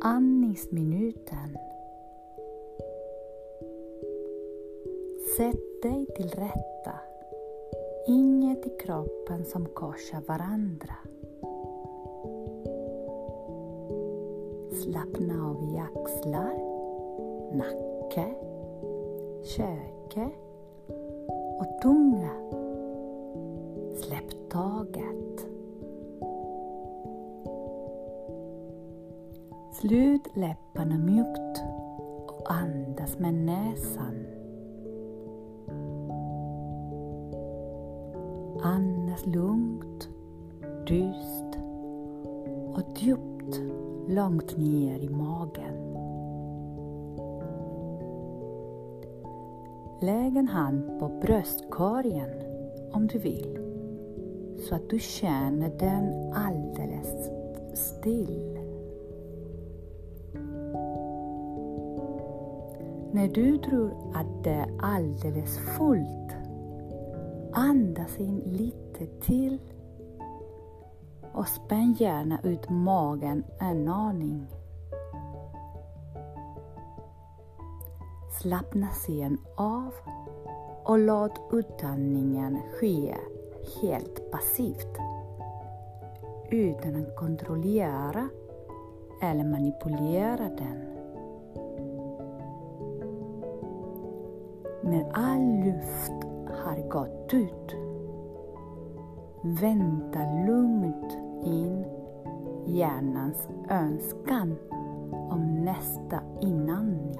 Andningsminuten. Sätt dig till rätta. Inget i kroppen som korsar varandra. Slappna av i axlar, nacke, köke och tunga. Släpp taget. Slut läpparna mjukt och andas med näsan. Andas lugnt, tyst och djupt långt ner i magen. Lägg en hand på bröstkorgen om du vill så att du känner den alldeles still. När du tror att det är alldeles fullt, andas in lite till och spänn gärna ut magen en aning. Slappna sen av och låt utandningen ske helt passivt utan att kontrollera eller manipulera den. När all luft har gått ut, vänta lugnt in hjärnans önskan om nästa inandning.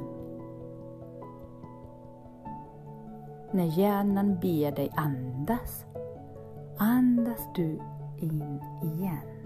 När hjärnan ber dig andas, andas du in igen.